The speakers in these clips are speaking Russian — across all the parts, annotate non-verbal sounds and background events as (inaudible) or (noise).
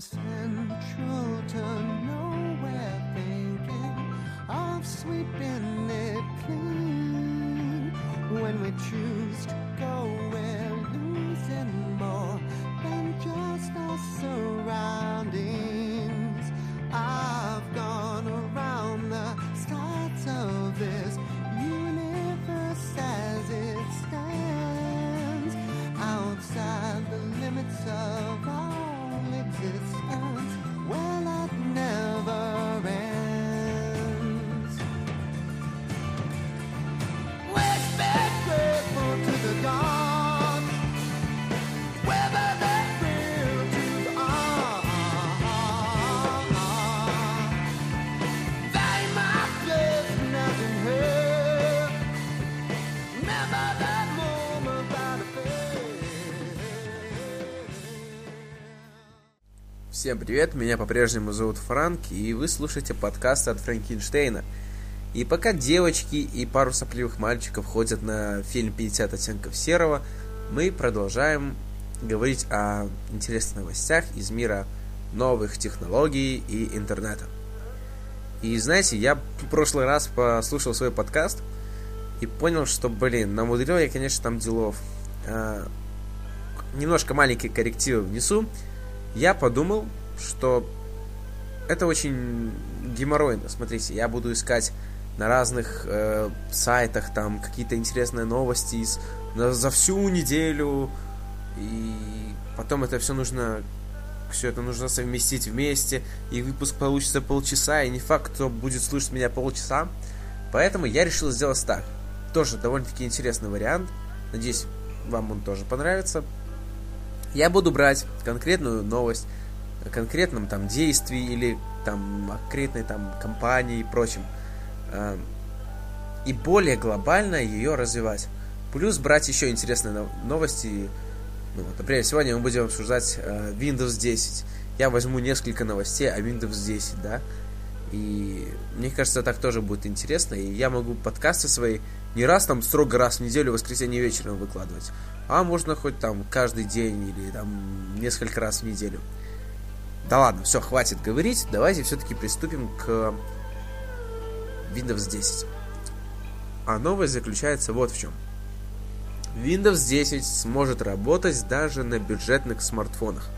central to nowhere, thinking of sweeping it clean. When we choose to go, we're losing more than just our surroundings. Всем привет, меня по-прежнему зовут Франк, и вы слушаете подкаст от Франкенштейна. И пока девочки и пару сопливых мальчиков ходят на фильм «50 оттенков серого», мы продолжаем говорить о интересных новостях из мира новых технологий и интернета. И знаете, я в прошлый раз послушал свой подкаст и понял, что, блин, намудрил я, конечно, там делов. А, немножко маленькие коррективы внесу. Я подумал, что это очень геморройно. Смотрите, я буду искать на разных э, сайтах там какие-то интересные новости из, на- за всю неделю. И потом это все нужно все это нужно совместить вместе, и выпуск получится полчаса, и не факт, кто будет слушать меня полчаса. Поэтому я решил сделать так. Тоже довольно-таки интересный вариант. Надеюсь, вам он тоже понравится. Я буду брать конкретную новость о конкретном там действии или там конкретной там компании и прочем. э, И более глобально ее развивать. Плюс брать еще интересные нов- новости. Ну, вот, например, сегодня мы будем обсуждать э, Windows 10. Я возьму несколько новостей о Windows 10, да. И мне кажется, так тоже будет интересно. И я могу подкасты свои не раз там строго раз в неделю, в воскресенье вечером выкладывать. А можно хоть там каждый день или там несколько раз в неделю. Да ладно, все, хватит говорить. Давайте все-таки приступим к Windows 10. А новость заключается вот в чем. Windows 10 сможет работать даже на бюджетных смартфонах.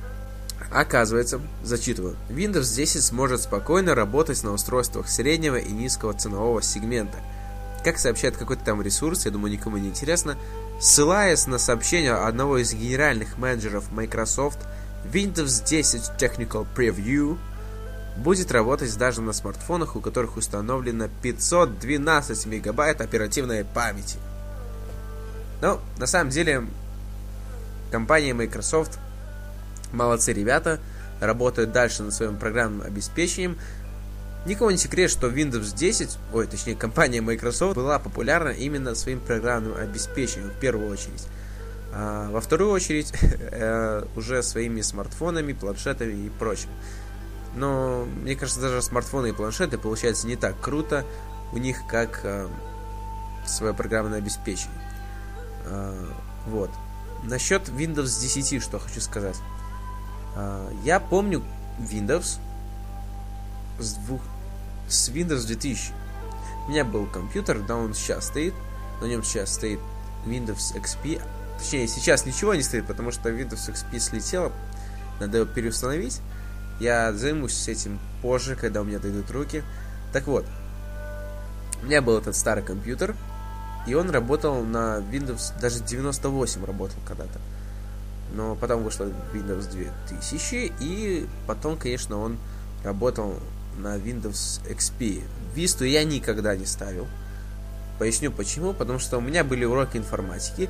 Оказывается, зачитываю, Windows 10 сможет спокойно работать на устройствах среднего и низкого ценового сегмента. Как сообщает какой-то там ресурс, я думаю, никому не интересно, ссылаясь на сообщение одного из генеральных менеджеров Microsoft, Windows 10 Technical Preview будет работать даже на смартфонах, у которых установлено 512 мегабайт оперативной памяти. Ну, на самом деле, компания Microsoft молодцы ребята, работают дальше над своим программным обеспечением. Никого не секрет, что Windows 10, ой, точнее, компания Microsoft была популярна именно своим программным обеспечением в первую очередь. А во вторую очередь (laughs) э, уже своими смартфонами, планшетами и прочим. Но мне кажется, даже смартфоны и планшеты получается не так круто у них, как э, свое программное обеспечение. А, вот. Насчет Windows 10, что хочу сказать. А, Я помню Windows с, двух, с Windows 2000. У меня был компьютер, да он сейчас стоит. На нем сейчас стоит Windows XP. Точнее, сейчас ничего не стоит, потому что Windows XP слетело. Надо его переустановить. Я займусь этим позже, когда у меня дойдут руки. Так вот, у меня был этот старый компьютер, и он работал на Windows, даже 98 работал когда-то. Но потом вышла Windows 2000, и потом, конечно, он работал на Windows XP. Vista я никогда не ставил. Поясню почему. Потому что у меня были уроки информатики,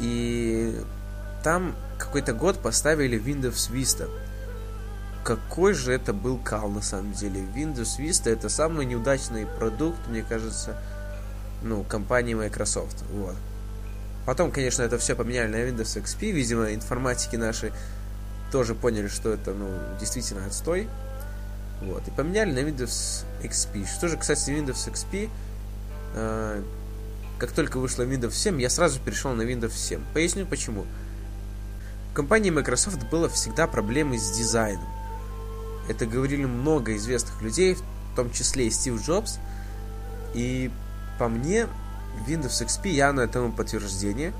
и там какой-то год поставили Windows Vista. Какой же это был кал на самом деле. Windows Vista это самый неудачный продукт, мне кажется, ну, компании Microsoft. Вот. Потом, конечно, это все поменяли на Windows XP. Видимо, информатики наши тоже поняли, что это, ну, действительно отстой. Вот. И поменяли на Windows XP. Что же, кстати, Windows XP, э, как только вышла Windows 7, я сразу перешел на Windows 7. Поясню почему. В компании Microsoft было всегда проблемы с дизайном. Это говорили много известных людей, в том числе и Стив Джобс. И по мне, Windows XP явно этому подтверждение.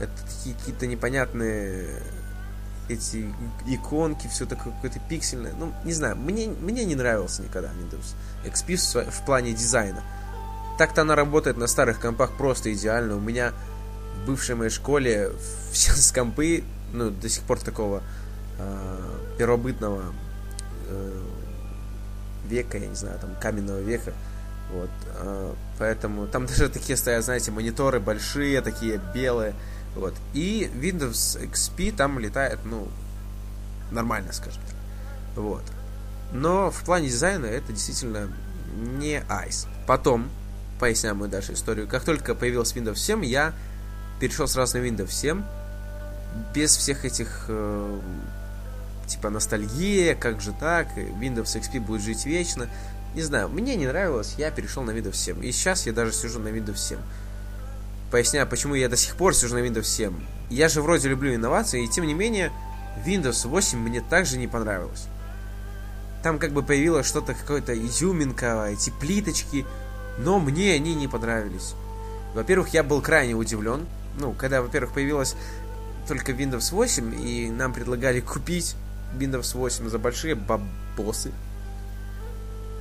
Это такие какие-то непонятные эти иконки, все такое какое-то пиксельное. Ну, не знаю, мне, мне не нравился никогда Windows XP в, в плане дизайна. Так-то она работает на старых компах просто идеально. У меня в бывшей моей школе (laughs) все с компы, ну, до сих пор такого э, первобытного э, века, я не знаю, там, каменного века, вот, э, поэтому там (laughs) даже такие стоят, знаете, мониторы большие, такие белые, вот. И Windows XP там летает, ну, нормально, скажем так. Вот. Но в плане дизайна это действительно не ICE. Потом, поясняем мы дальше историю, как только появился Windows 7, я перешел сразу на Windows 7, без всех этих э, типа ностальгия, как же так, Windows XP будет жить вечно. Не знаю, мне не нравилось, я перешел на Windows 7. И сейчас я даже сижу на Windows 7 поясняю, почему я до сих пор сижу на Windows 7. Я же вроде люблю инновации, и тем не менее, Windows 8 мне также не понравилось. Там как бы появилось что-то, какое-то изюминка, эти плиточки, но мне они не понравились. Во-первых, я был крайне удивлен. Ну, когда, во-первых, появилась только Windows 8, и нам предлагали купить Windows 8 за большие бабосы,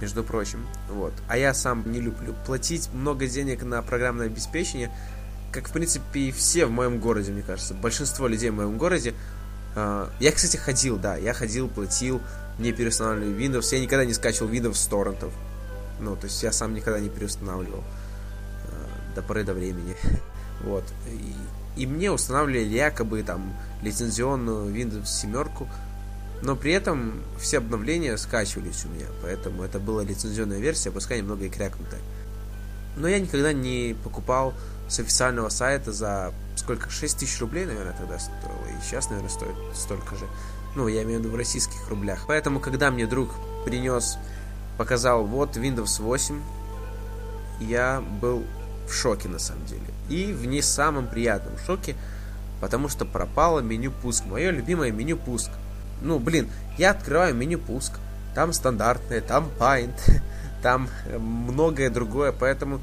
между прочим. Вот. А я сам не люблю платить много денег на программное обеспечение, как, в принципе, и все в моем городе, мне кажется. Большинство людей в моем городе. Э, я, кстати, ходил, да, я ходил, платил, мне переустанавливали Windows. Я никогда не скачивал Windows с торрентов. Ну, то есть я сам никогда не переустанавливал э, до поры до времени. (laughs) вот. И, и мне устанавливали якобы там лицензионную Windows семерку, но при этом все обновления скачивались у меня, поэтому это была лицензионная версия, пускай немного и крякнутая. Но я никогда не покупал с официального сайта за сколько? 6 тысяч рублей, наверное, тогда стоило. И сейчас, наверное, стоит столько же. Ну, я имею в виду в российских рублях. Поэтому, когда мне друг принес, показал, вот Windows 8, я был в шоке, на самом деле. И в не самом приятном шоке, потому что пропало меню пуск. Мое любимое меню пуск. Ну, блин, я открываю меню пуск. Там стандартное, там Paint, (laughs) там многое другое, поэтому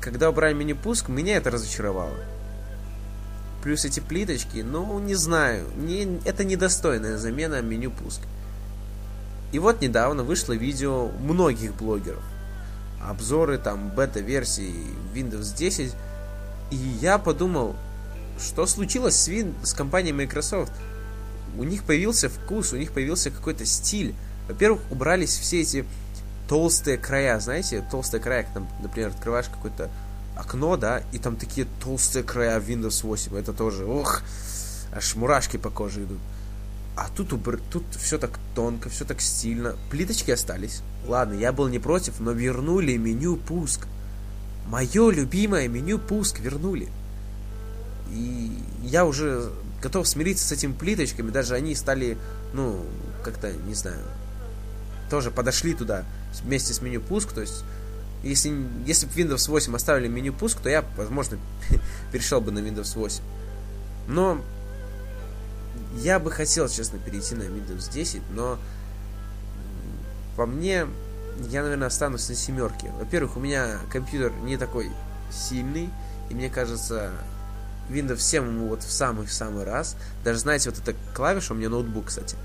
когда убрали меню пуск, меня это разочаровало. Плюс эти плиточки, ну, не знаю, не, это недостойная замена меню пуск. И вот недавно вышло видео многих блогеров. Обзоры там бета-версии Windows 10. И я подумал, что случилось с, Win... с компанией Microsoft? У них появился вкус, у них появился какой-то стиль. Во-первых, убрались все эти толстые края, знаете, толстые края, там, например, открываешь какое-то окно, да, и там такие толстые края Windows 8, это тоже, ох, аж мурашки по коже идут. А тут, убр... тут все так тонко, все так стильно. Плиточки остались. Ладно, я был не против, но вернули меню пуск. Мое любимое меню пуск вернули. И я уже готов смириться с этими плиточками. Даже они стали, ну, как-то, не знаю, тоже подошли туда вместе с меню пуск, то есть если, если бы Windows 8 оставили меню пуск, то я, возможно, (laughs) перешел бы на Windows 8. Но я бы хотел, честно, перейти на Windows 10, но по мне, я, наверное, останусь на семерке. Во-первых, у меня компьютер не такой сильный, и мне кажется, Windows 7 ему вот в самый-самый раз. Даже, знаете, вот эта клавиша, у меня ноутбук, кстати,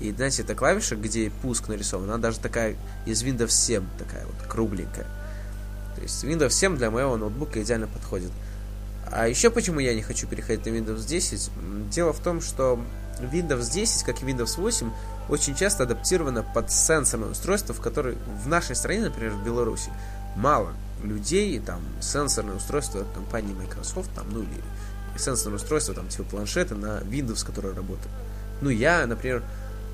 и, знаете, эта клавиша, где пуск нарисован, она даже такая из Windows 7, такая вот кругленькая. То есть Windows 7 для моего ноутбука идеально подходит. А еще почему я не хочу переходить на Windows 10? Дело в том, что Windows 10, как и Windows 8, очень часто адаптировано под сенсорное устройство, в которой в нашей стране, например, в Беларуси, мало людей, там, сенсорное устройство компании Microsoft, там, ну, или сенсорное устройство, там, типа планшета на Windows, который работает. Ну, я, например,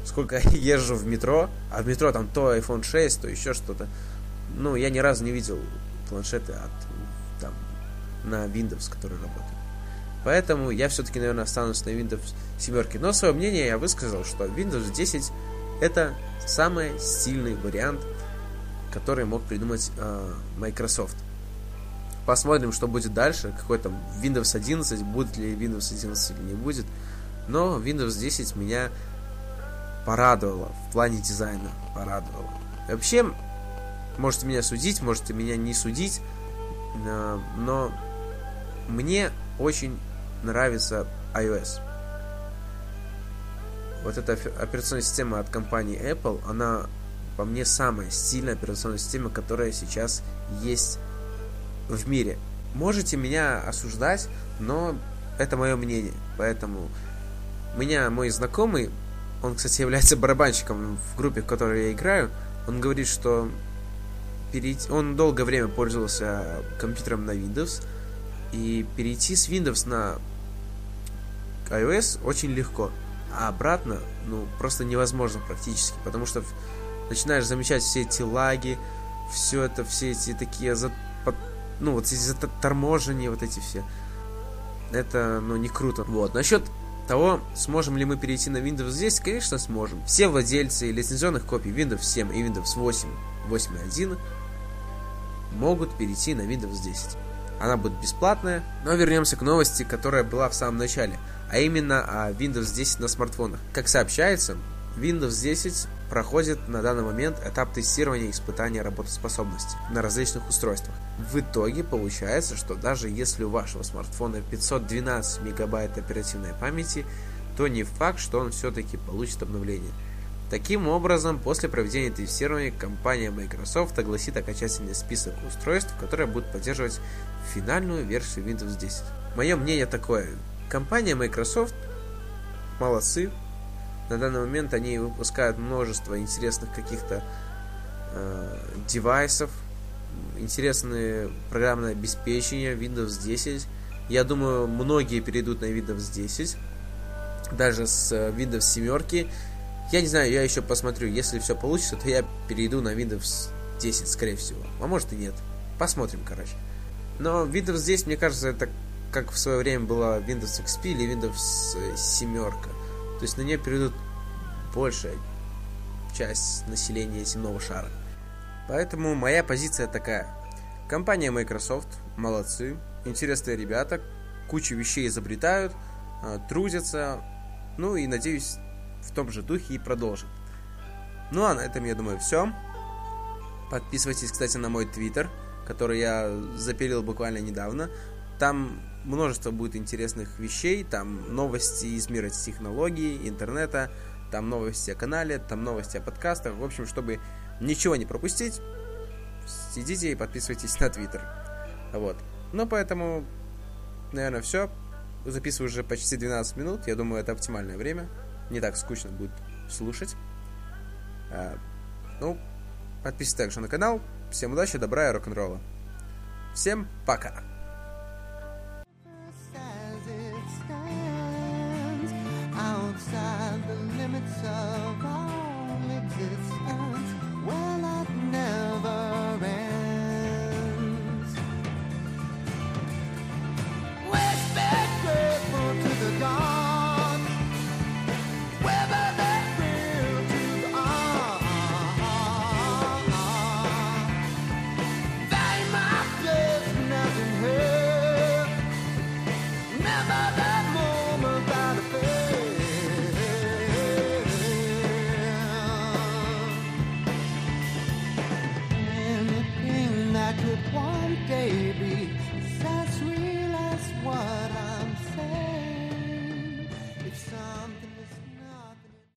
сколько (laughs) езжу в метро, а в метро там то iPhone 6, то еще что-то. Ну, я ни разу не видел планшеты от там на Windows, который работает. Поэтому я все-таки, наверное, останусь на Windows 7. Но свое мнение я высказал, что Windows 10 это самый стильный вариант, который мог придумать э, Microsoft. Посмотрим, что будет дальше, какой там Windows 11, будет ли Windows 11 или не будет. Но Windows 10 меня порадовало в плане дизайна, порадовало. Вообще, можете меня судить, можете меня не судить, э, но мне очень нравится iOS. Вот эта операционная система от компании Apple, она по мне самая стильная операционная система, которая сейчас есть в мире. Можете меня осуждать, но это мое мнение. Поэтому меня мой знакомый, он, кстати, является барабанщиком в группе, в которой я играю, он говорит, что перейти... он долгое время пользовался компьютером на Windows, и перейти с Windows на iOS очень легко. А обратно, ну, просто невозможно практически, потому что начинаешь замечать все эти лаги, все это, все эти такие, ну, вот эти заторможения, вот эти все. Это, ну, не круто. Вот. Насчет того, сможем ли мы перейти на Windows 10, конечно, сможем. Все владельцы лицензионных копий Windows 7 и Windows 8, 8.1 могут перейти на Windows 10. Она будет бесплатная, но вернемся к новости, которая была в самом начале – а именно о Windows 10 на смартфонах. Как сообщается, Windows 10 проходит на данный момент этап тестирования и испытания работоспособности на различных устройствах. В итоге получается, что даже если у вашего смартфона 512 мегабайт оперативной памяти, то не факт, что он все-таки получит обновление. Таким образом, после проведения тестирования компания Microsoft огласит окончательный список устройств, которые будут поддерживать финальную версию Windows 10. Мое мнение такое, Компания Microsoft молодцы. На данный момент они выпускают множество интересных каких-то э, девайсов, интересные программное обеспечение Windows 10. Я думаю, многие перейдут на Windows 10, даже с э, Windows 7. Я не знаю, я еще посмотрю. Если все получится, то я перейду на Windows 10, скорее всего. А может и нет. Посмотрим, короче. Но Windows 10, мне кажется, это как в свое время была Windows XP или Windows 7. То есть на нее перейдут большая часть населения земного шара. Поэтому моя позиция такая. Компания Microsoft молодцы, интересные ребята, кучу вещей изобретают, а, трудятся, ну и надеюсь в том же духе и продолжат. Ну а на этом я думаю все. Подписывайтесь, кстати, на мой твиттер, который я запилил буквально недавно. Там множество будет интересных вещей, там новости из мира технологий, интернета, там новости о канале, там новости о подкастах. В общем, чтобы ничего не пропустить, сидите и подписывайтесь на Твиттер. Вот. Ну, поэтому, наверное, все. Записываю уже почти 12 минут. Я думаю, это оптимальное время. Не так скучно будет слушать. А, ну, подписывайтесь также на канал. Всем удачи, добра и рок-н-ролла. Всем пока! outside the limits of all existence. Well, I've never.